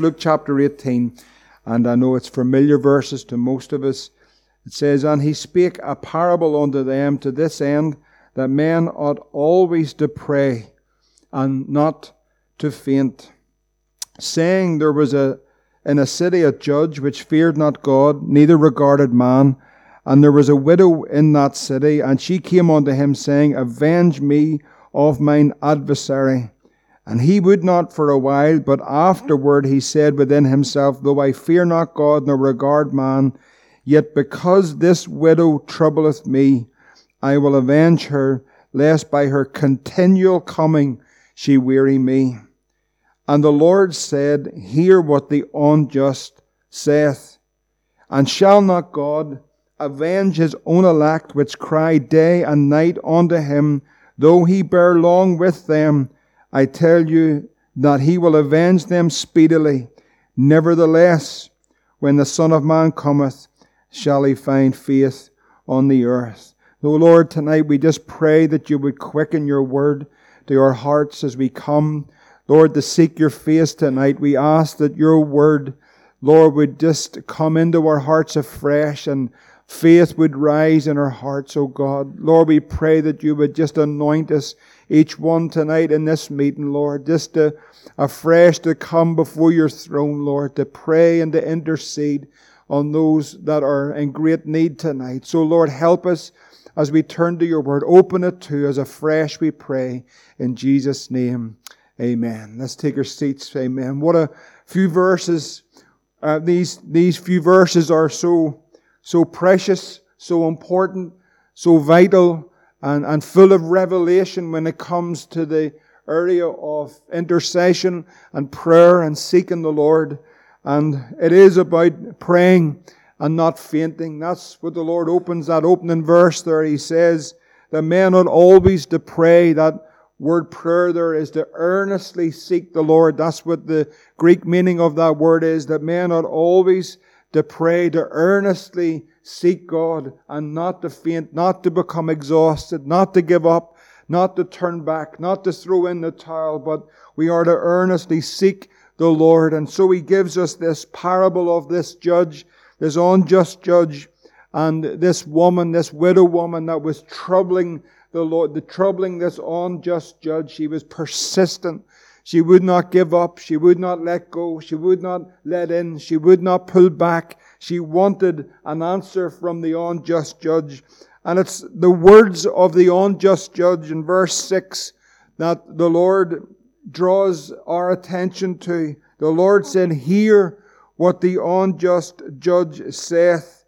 Luke chapter 18, and I know it's familiar verses to most of us. It says, And he spake a parable unto them to this end, that men ought always to pray and not to faint, saying there was a in a city a judge which feared not God, neither regarded man, and there was a widow in that city, and she came unto him, saying, Avenge me of mine adversary. And he would not for a while, but afterward he said within himself, Though I fear not God nor regard man, yet because this widow troubleth me, I will avenge her, lest by her continual coming she weary me. And the Lord said, Hear what the unjust saith. And shall not God avenge his own elect which cry day and night unto him, though he bear long with them? I tell you that he will avenge them speedily. Nevertheless, when the Son of Man cometh, shall he find faith on the earth. O Lord, tonight we just pray that you would quicken your word to our hearts as we come, Lord, to seek your face tonight. We ask that your word, Lord, would just come into our hearts afresh and faith would rise in our hearts, O God. Lord, we pray that you would just anoint us each one tonight in this meeting, Lord, just to afresh to come before your throne, Lord, to pray and to intercede on those that are in great need tonight. So, Lord, help us as we turn to your word. Open it to us afresh, we pray, in Jesus' name. Amen. Let's take our seats. Amen. What a few verses. Uh, these, these few verses are so, so precious, so important, so vital and, and full of revelation when it comes to the area of intercession and prayer and seeking the Lord. And it is about praying and not fainting. That's what the Lord opens that opening verse there. He says that men ought always to pray. That word prayer there is to earnestly seek the Lord. That's what the Greek meaning of that word is, that men ought always to pray, to earnestly seek God and not to faint, not to become exhausted, not to give up, not to turn back, not to throw in the towel, but we are to earnestly seek the Lord. And so he gives us this parable of this judge, this unjust judge, and this woman, this widow woman that was troubling the Lord, the troubling this unjust judge. She was persistent. She would not give up. She would not let go. She would not let in. She would not pull back. She wanted an answer from the unjust judge. And it's the words of the unjust judge in verse 6 that the Lord draws our attention to. The Lord said, Hear what the unjust judge saith.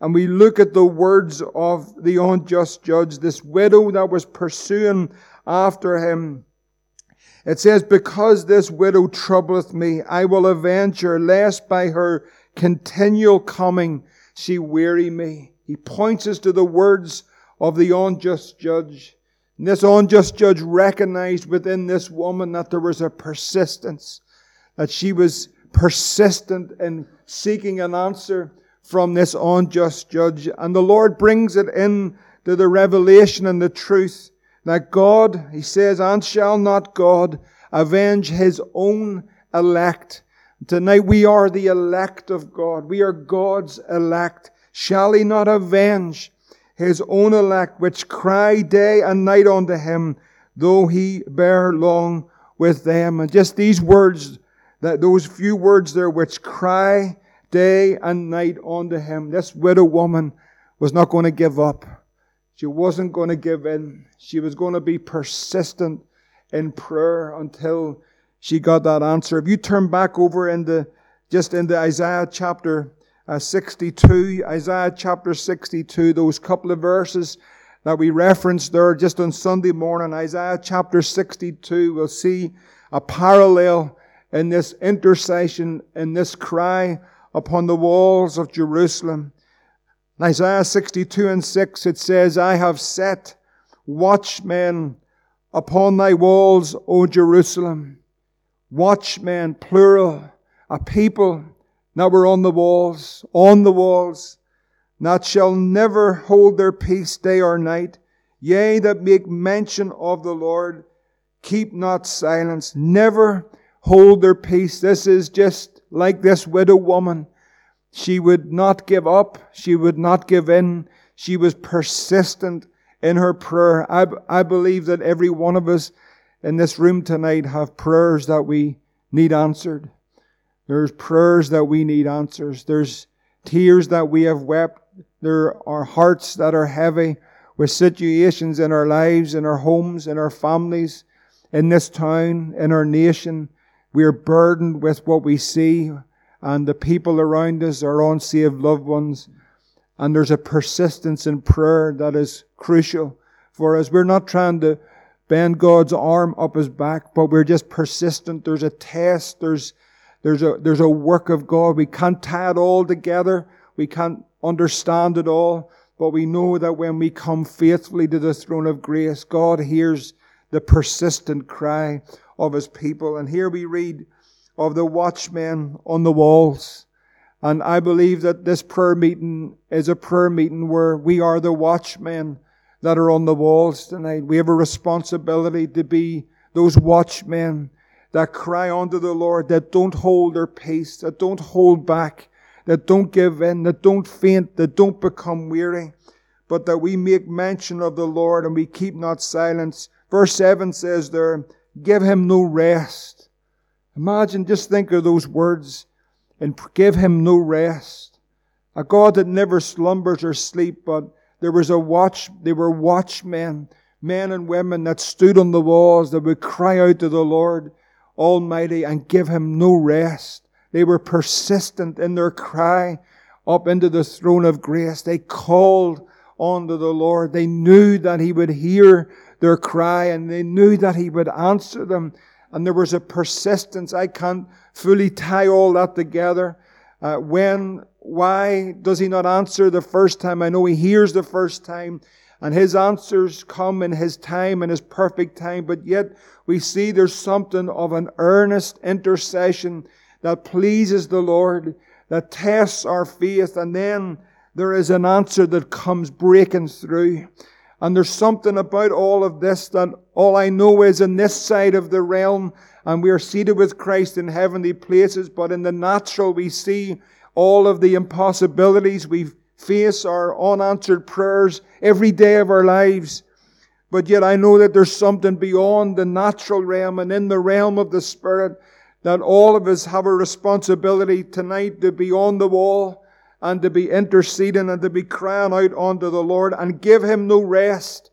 And we look at the words of the unjust judge, this widow that was pursuing after him. It says, Because this widow troubleth me, I will avenge her, lest by her continual coming she weary me. He points us to the words of the unjust judge. And this unjust judge recognized within this woman that there was a persistence, that she was persistent in seeking an answer from this unjust judge. And the Lord brings it in to the revelation and the truth that God, he says, and shall not God avenge his own elect. Tonight we are the elect of God. We are God's elect. Shall he not avenge his own elect, which cry day and night unto him, though he bear long with them? And just these words, that those few words there, which cry day and night unto him. This widow woman was not going to give up. She wasn't going to give in. She was going to be persistent in prayer until she got that answer. If you turn back over into just into Isaiah chapter uh, 62, Isaiah chapter 62, those couple of verses that we referenced there just on Sunday morning, Isaiah chapter 62, we'll see a parallel in this intercession, in this cry upon the walls of Jerusalem. In Isaiah 62 and 6, it says, I have set watchmen upon thy walls, O Jerusalem. Watchmen, plural, a people that were on the walls, on the walls, that shall never hold their peace day or night. Yea, that make mention of the Lord, keep not silence, never hold their peace. This is just like this widow woman. She would not give up. She would not give in. She was persistent in her prayer. I, I believe that every one of us in this room tonight have prayers that we need answered. There's prayers that we need answers. There's tears that we have wept. There are hearts that are heavy with situations in our lives, in our homes, in our families, in this town, in our nation. We are burdened with what we see, and the people around us are unsaved loved ones. And there's a persistence in prayer that is crucial for us. We're not trying to bend God's arm up his back, but we're just persistent. There's a test. There's, there's a, there's a work of God. We can't tie it all together. We can't understand it all. But we know that when we come faithfully to the throne of grace, God hears the persistent cry of his people. And here we read of the watchmen on the walls. And I believe that this prayer meeting is a prayer meeting where we are the watchmen that are on the walls tonight. We have a responsibility to be those watchmen that cry unto the Lord, that don't hold their peace, that don't hold back, that don't give in, that don't faint, that don't become weary, but that we make mention of the Lord and we keep not silence. Verse 7 says there, give him no rest. Imagine, just think of those words and give him no rest. A God that never slumbers or sleep, but there was a watch, they were watchmen, men and women that stood on the walls that would cry out to the Lord Almighty and give Him no rest. They were persistent in their cry up into the throne of grace. They called unto the Lord. They knew that He would hear their cry and they knew that He would answer them. And there was a persistence. I can't fully tie all that together. Uh, when why does he not answer the first time? I know he hears the first time and his answers come in his time and his perfect time, but yet we see there's something of an earnest intercession that pleases the Lord, that tests our faith, and then there is an answer that comes breaking through. And there's something about all of this that all I know is in this side of the realm, and we are seated with Christ in heavenly places, but in the natural we see all of the impossibilities. We face our unanswered prayers every day of our lives. But yet I know that there's something beyond the natural realm and in the realm of the Spirit that all of us have a responsibility tonight to be on the wall and to be interceding and to be crying out unto the Lord and give Him no rest.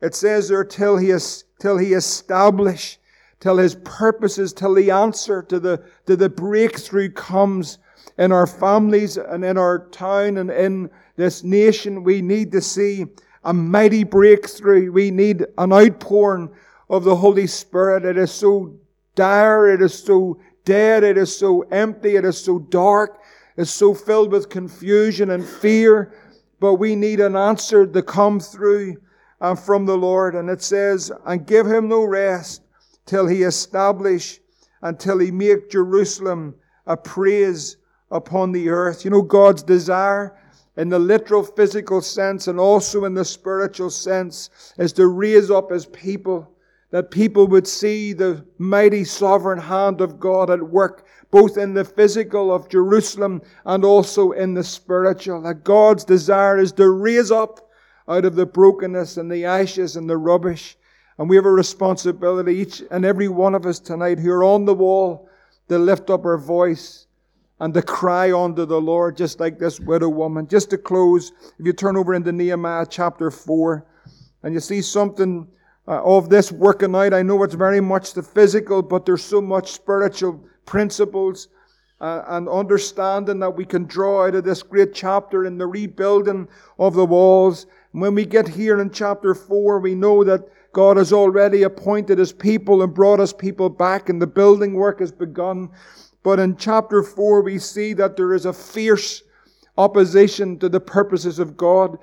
It says there till He is, till He establish, till His purposes, till the answer to the, to the breakthrough comes in our families and in our town and in this nation. We need to see a mighty breakthrough. We need an outpouring of the Holy Spirit. It is so dire. It is so dead. It is so empty. It is so dark. It's so filled with confusion and fear. But we need an answer to come through uh, from the Lord. And it says, and give him no rest till he establish, until he make Jerusalem a praise upon the earth. You know, God's desire in the literal physical sense and also in the spiritual sense is to raise up his people, that people would see the mighty sovereign hand of God at work, both in the physical of Jerusalem and also in the spiritual. That God's desire is to raise up out of the brokenness and the ashes and the rubbish. And we have a responsibility, each and every one of us tonight who are on the wall, to lift up our voice and to cry unto the Lord, just like this widow woman. Just to close, if you turn over into Nehemiah chapter 4, and you see something uh, of this working out, I know it's very much the physical, but there's so much spiritual principles uh, and understanding that we can draw out of this great chapter in the rebuilding of the walls. And when we get here in chapter 4, we know that God has already appointed his people and brought his people back, and the building work has begun. But in chapter 4, we see that there is a fierce opposition to the purposes of God.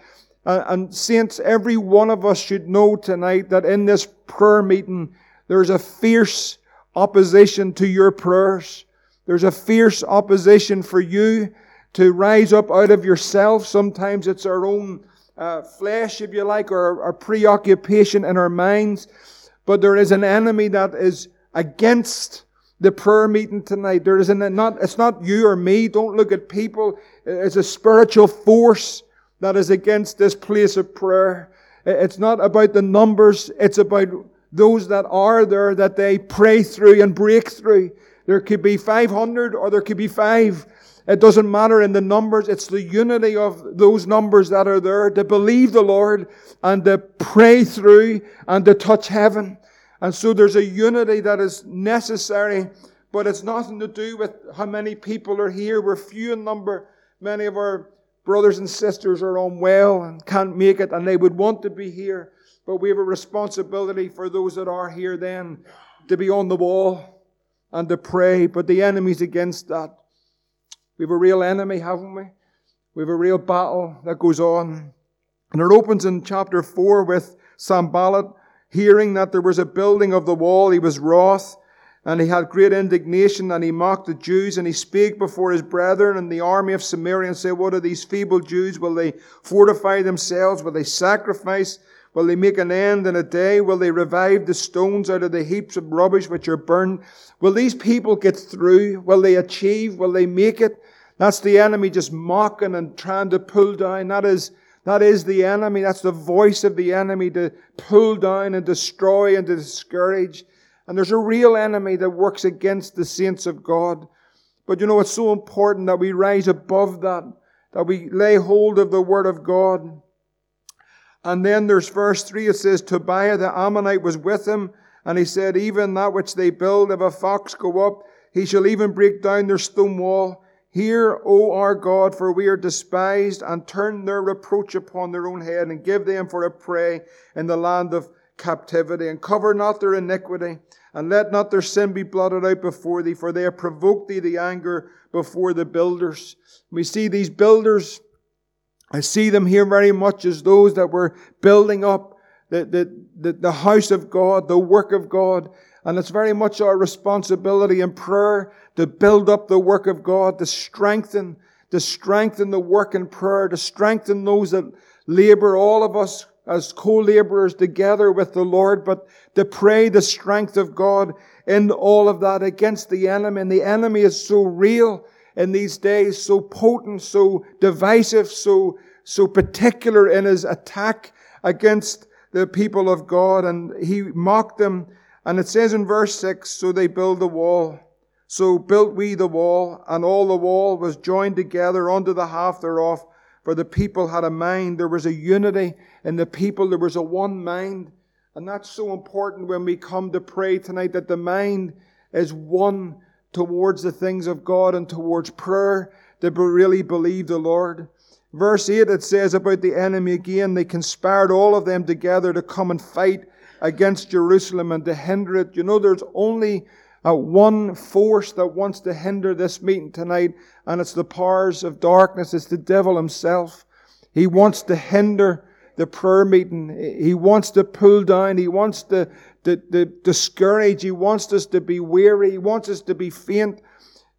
Uh, and saints, every one of us should know tonight that in this prayer meeting, there's a fierce opposition to your prayers. There's a fierce opposition for you to rise up out of yourself. Sometimes it's our own uh, flesh, if you like, or our preoccupation in our minds. But there is an enemy that is against the prayer meeting tonight. There is not, it's not you or me. Don't look at people. It's a spiritual force that is against this place of prayer. It's not about the numbers. It's about those that are there that they pray through and break through. There could be 500 or there could be five. It doesn't matter in the numbers. It's the unity of those numbers that are there to believe the Lord and to pray through and to touch heaven. And so there's a unity that is necessary, but it's nothing to do with how many people are here. We're few in number. Many of our brothers and sisters are unwell and can't make it, and they would want to be here. But we have a responsibility for those that are here then to be on the wall and to pray. But the enemy's against that. We have a real enemy, haven't we? We have a real battle that goes on. And it opens in chapter 4 with Sanballat Hearing that there was a building of the wall, he was wroth, and he had great indignation, and he mocked the Jews, and he spake before his brethren and the army of Samaria, and said, What are these feeble Jews? Will they fortify themselves? Will they sacrifice? Will they make an end in a day? Will they revive the stones out of the heaps of rubbish which are burned? Will these people get through? Will they achieve? Will they make it? That's the enemy just mocking and trying to pull down. That is that is the enemy. That's the voice of the enemy to pull down and destroy and to discourage. And there's a real enemy that works against the saints of God. But you know, it's so important that we rise above that, that we lay hold of the Word of God. And then there's verse 3, it says, Tobiah the Ammonite was with him, and he said, Even that which they build, if a fox go up, he shall even break down their stone wall. Hear, O our God, for we are despised, and turn their reproach upon their own head, and give them for a prey in the land of captivity, and cover not their iniquity, and let not their sin be blotted out before thee, for they have provoked thee the anger before the builders. We see these builders, I see them here very much as those that were building up the, the, the, the house of God, the work of God, and it's very much our responsibility in prayer to build up the work of God, to strengthen, to strengthen the work in prayer, to strengthen those that labor, all of us as co-laborers together with the Lord, but to pray the strength of God in all of that against the enemy. And the enemy is so real in these days, so potent, so divisive, so, so particular in his attack against the people of God. And he mocked them. And it says in verse 6, so they build the wall. So built we the wall, and all the wall was joined together unto the half thereof. For the people had a mind. There was a unity in the people. There was a one mind. And that's so important when we come to pray tonight that the mind is one towards the things of God and towards prayer that we really believe the Lord. Verse 8 it says about the enemy again, they conspired all of them together to come and fight against Jerusalem and to hinder it. You know, there's only uh, one force that wants to hinder this meeting tonight, and it's the powers of darkness. It's the devil himself. He wants to hinder the prayer meeting. He wants to pull down. He wants to, to, to discourage. He wants us to be weary. He wants us to be faint.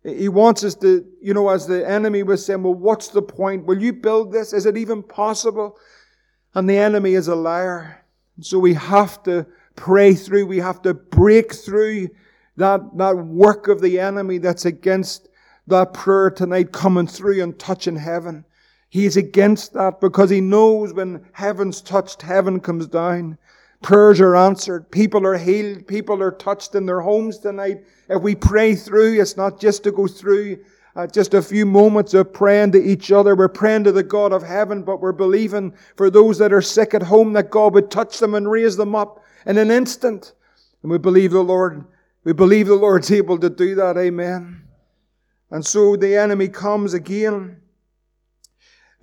He wants us to, you know, as the enemy was saying, well, what's the point? Will you build this? Is it even possible? And the enemy is a liar. So we have to pray through. We have to break through that, that work of the enemy that's against that prayer tonight coming through and touching heaven. He's against that because he knows when heaven's touched, heaven comes down. Prayers are answered. People are healed. People are touched in their homes tonight. If we pray through, it's not just to go through uh, just a few moments of praying to each other. We're praying to the God of heaven, but we're believing for those that are sick at home that God would touch them and raise them up in an instant. And we believe the Lord we believe the Lord's able to do that. Amen. And so the enemy comes again.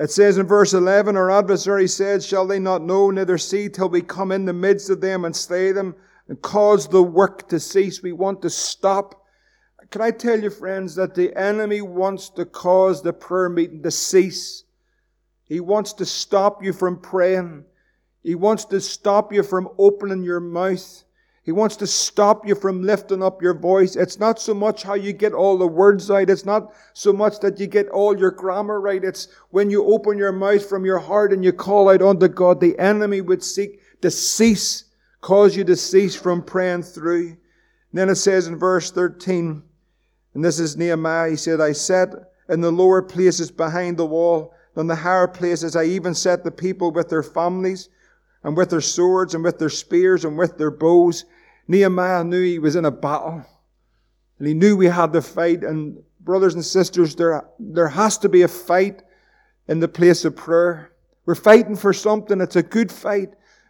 It says in verse 11, Our adversary said, Shall they not know, neither see, till we come in the midst of them and slay them and cause the work to cease? We want to stop. Can I tell you, friends, that the enemy wants to cause the prayer meeting to cease? He wants to stop you from praying. He wants to stop you from opening your mouth. He wants to stop you from lifting up your voice. It's not so much how you get all the words right. It's not so much that you get all your grammar right. It's when you open your mouth from your heart and you call out unto God, the enemy would seek to cease, cause you to cease from praying through. And then it says in verse 13, and this is Nehemiah, he said, I sat in the lower places behind the wall, on the higher places I even set the people with their families, and with their swords, and with their spears, and with their bows. Nehemiah knew he was in a battle. And he knew we had to fight. And brothers and sisters, there, there has to be a fight in the place of prayer. We're fighting for something. It's a good fight,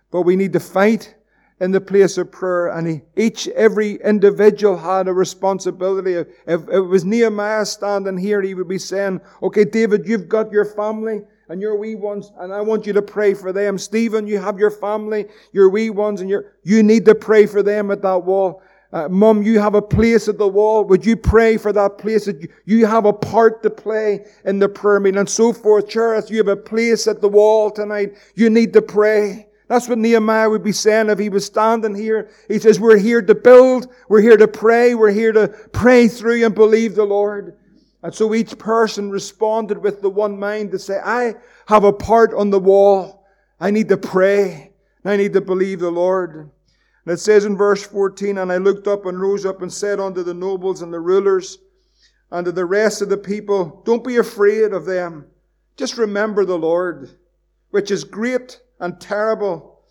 but we need to fight in the place of prayer. And he, each, every individual had a responsibility. If, if it was Nehemiah standing here, he would be saying, okay, David, you've got your family and your wee ones, and I want you to pray for them. Stephen, you have your family, your wee ones, and your, you need to pray for them at that wall. Uh, Mum, you have a place at the wall. Would you pray for that place? That You have a part to play in the prayer meeting and so forth. Charles, you have a place at the wall tonight. You need to pray. That's what Nehemiah would be saying if he was standing here. He says, we're here to build. We're here to pray. We're here to pray through and believe the Lord. And so each person responded with the one mind to say, I have a part on the wall. I need to pray. I need to believe the Lord. And it says in verse 14, And I looked up and rose up and said unto the nobles and the rulers and to the rest of the people, Don't be afraid of them. Just remember the Lord, which is great and terrible.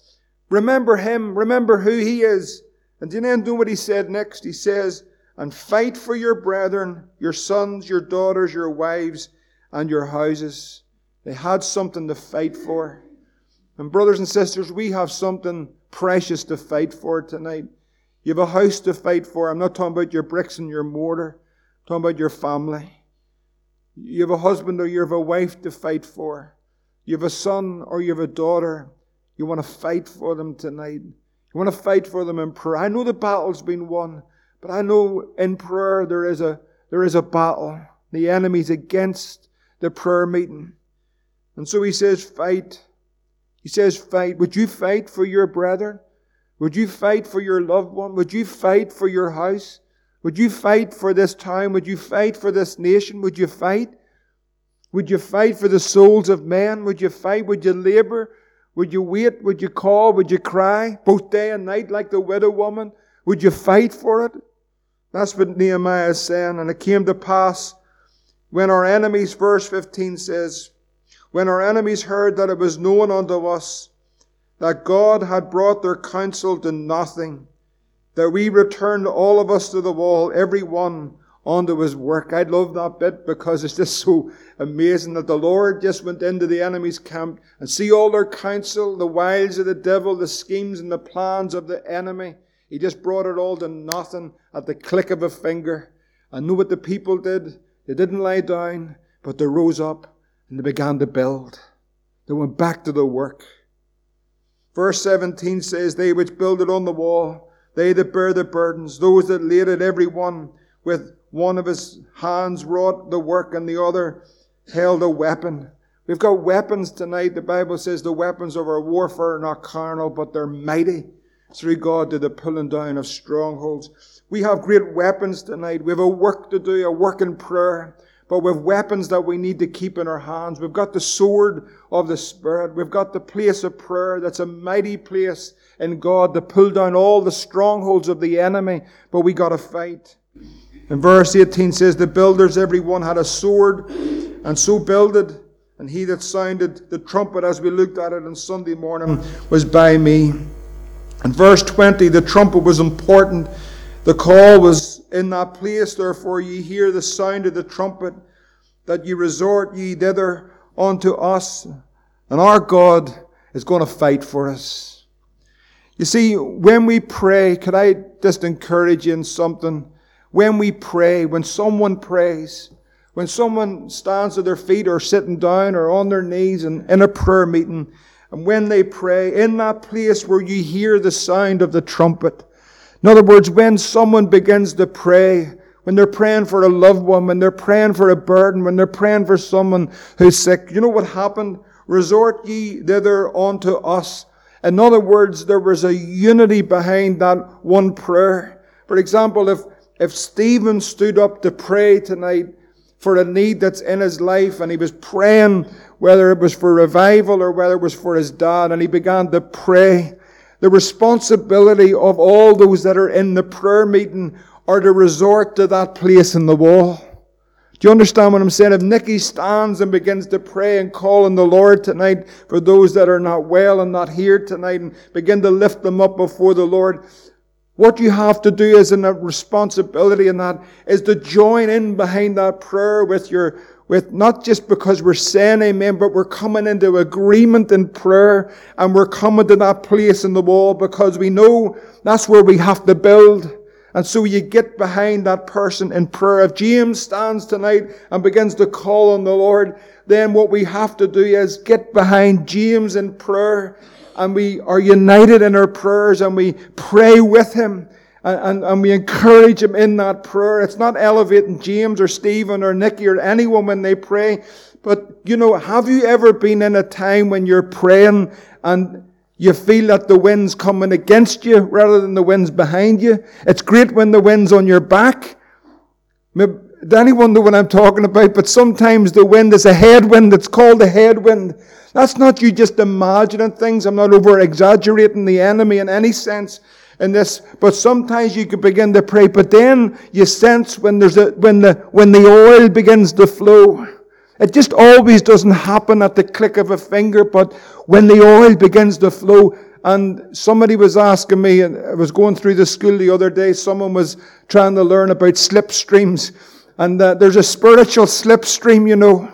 Remember Him. Remember who He is. And then do you know what He said next? He says, And fight for your brethren, your sons, your daughters, your wives, and your houses. They had something to fight for. And brothers and sisters, we have something precious to fight for tonight. You have a house to fight for. I'm not talking about your bricks and your mortar. I'm talking about your family. You have a husband or you have a wife to fight for. You have a son or you have a daughter. You want to fight for them tonight. You want to fight for them in prayer. I know the battle's been won, but I know in prayer there is a there is a battle. The enemy's against the prayer meeting. And so he says, fight. He says, fight. Would you fight for your brethren? Would you fight for your loved one? Would you fight for your house? Would you fight for this town? Would you fight for this nation? Would you fight? Would you fight for the souls of men? Would you fight? Would you labor? Would you wait? Would you call? Would you cry? Both day and night like the widow woman? Would you fight for it? That's what Nehemiah is saying. And it came to pass when our enemies, verse 15 says, when our enemies heard that it was known unto us that God had brought their counsel to nothing, that we returned all of us to the wall, every one unto his work. I love that bit because it's just so amazing that the Lord just went into the enemy's camp and see all their counsel, the wiles of the devil, the schemes and the plans of the enemy. He just brought it all to nothing at the click of a finger. I knew what the people did? They didn't lie down, but they rose up and they began to build. They went back to the work. Verse 17 says, They which builded on the wall, they that bear the burdens, those that laid it, every one with one of his hands wrought the work, and the other held a weapon. We've got weapons tonight. The Bible says the weapons of our warfare are not carnal, but they're mighty through God to the pulling down of strongholds. We have great weapons tonight. We have a work to do, a work in prayer but with weapons that we need to keep in our hands. We've got the sword of the Spirit. We've got the place of prayer that's a mighty place in God to pull down all the strongholds of the enemy, but we got to fight. And verse 18 says, The builders, every one had a sword, and so builded. And he that sounded the trumpet, as we looked at it on Sunday morning, was by me. And verse 20, the trumpet was important. The call was in that place, therefore, ye hear the sound of the trumpet, that ye resort ye thither unto us, and our God is going to fight for us. You see, when we pray, could I just encourage you in something? When we pray, when someone prays, when someone stands to their feet or sitting down or on their knees and in a prayer meeting, and when they pray, in that place where you hear the sound of the trumpet, in other words, when someone begins to pray, when they're praying for a loved one, when they're praying for a burden, when they're praying for someone who's sick, you know what happened? Resort ye thither unto us. In other words, there was a unity behind that one prayer. For example, if, if Stephen stood up to pray tonight for a need that's in his life and he was praying whether it was for revival or whether it was for his dad and he began to pray, The responsibility of all those that are in the prayer meeting are to resort to that place in the wall. Do you understand what I'm saying? If Nikki stands and begins to pray and call on the Lord tonight for those that are not well and not here tonight and begin to lift them up before the Lord, what you have to do as in a responsibility in that is to join in behind that prayer with your, with not just because we're saying amen, but we're coming into agreement in prayer and we're coming to that place in the wall because we know that's where we have to build. And so you get behind that person in prayer. If James stands tonight and begins to call on the Lord, then what we have to do is get behind James in prayer and we are united in our prayers and we pray with him and, and, and, we encourage him in that prayer. It's not elevating James or Stephen or Nikki or anyone when they pray. But, you know, have you ever been in a time when you're praying and you feel that the wind's coming against you rather than the wind's behind you? It's great when the wind's on your back. Does anyone know what I'm talking about? But sometimes the wind is a headwind. It's called a headwind. That's not you just imagining things. I'm not over exaggerating the enemy in any sense in this, but sometimes you can begin to pray, but then you sense when there's a, when the, when the oil begins to flow. It just always doesn't happen at the click of a finger, but when the oil begins to flow, and somebody was asking me, and I was going through the school the other day, someone was trying to learn about slipstreams. And uh, there's a spiritual slipstream, you know.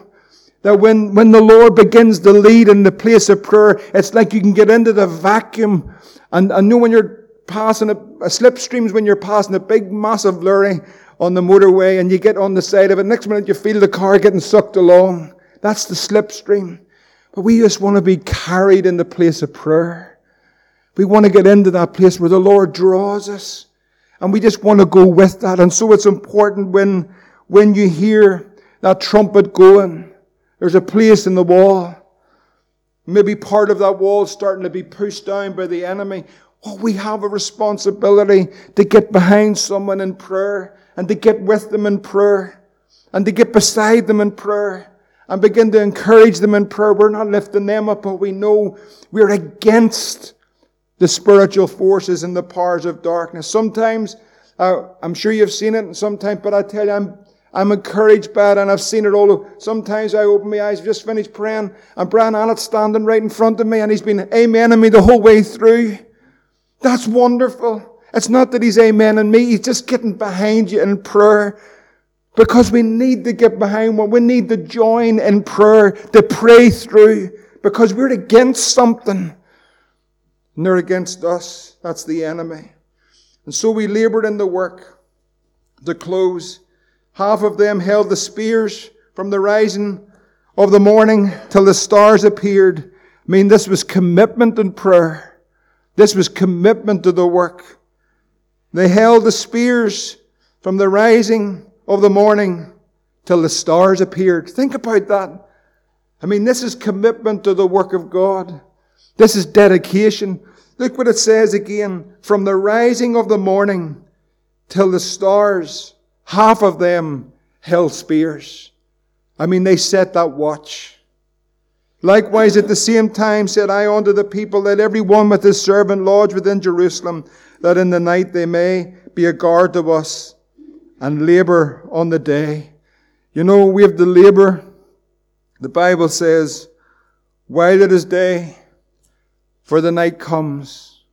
That when, when the Lord begins to lead in the place of prayer, it's like you can get into the vacuum. And I know when you're passing a, a slipstream's when you're passing a big, massive lorry on the motorway and you get on the side of it. Next minute you feel the car getting sucked along. That's the slipstream. But we just want to be carried in the place of prayer. We want to get into that place where the Lord draws us. And we just want to go with that. And so it's important when, when you hear that trumpet going, there's a place in the wall. Maybe part of that wall is starting to be pushed down by the enemy. We have a responsibility to get behind someone in prayer and to get with them in prayer and to get beside them in prayer and begin to encourage them in prayer. We're not lifting them up, but we know we're against the spiritual forces and the powers of darkness. Sometimes, uh, I'm sure you've seen it sometimes, but I tell you, I'm I'm encouraged by it and I've seen it all. Sometimes I open my eyes, just finished praying, and Brian Allen's standing right in front of me and he's been amening me the whole way through. That's wonderful. It's not that he's amening me, he's just getting behind you in prayer. Because we need to get behind one. We need to join in prayer, to pray through, because we're against something. And they're against us. That's the enemy. And so we labored in the work to close. Half of them held the spears from the rising of the morning till the stars appeared. I mean, this was commitment and prayer. This was commitment to the work. They held the spears from the rising of the morning till the stars appeared. Think about that. I mean, this is commitment to the work of God. This is dedication. Look what it says again. From the rising of the morning till the stars Half of them held spears. I mean, they set that watch. Likewise, at the same time said I unto the people, Let every one with his servant lodge within Jerusalem, that in the night they may be a guard to us and labor on the day. You know, we have to labor. The Bible says, while it is day, for the night comes.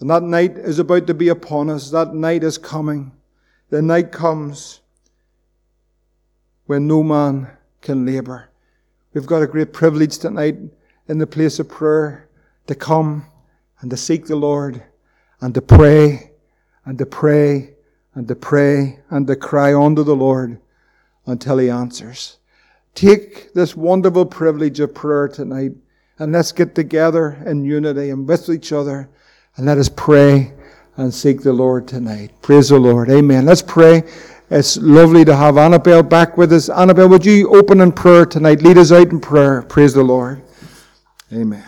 And that night is about to be upon us. That night is coming. The night comes when no man can labor. We've got a great privilege tonight in the place of prayer to come and to seek the Lord and to pray and to pray and to pray and to cry unto the Lord until He answers. Take this wonderful privilege of prayer tonight and let's get together in unity and with each other and let us pray and seek the Lord tonight. Praise the Lord. Amen. Let's pray. It's lovely to have Annabelle back with us. Annabelle, would you open in prayer tonight? Lead us out in prayer. Praise the Lord. Amen.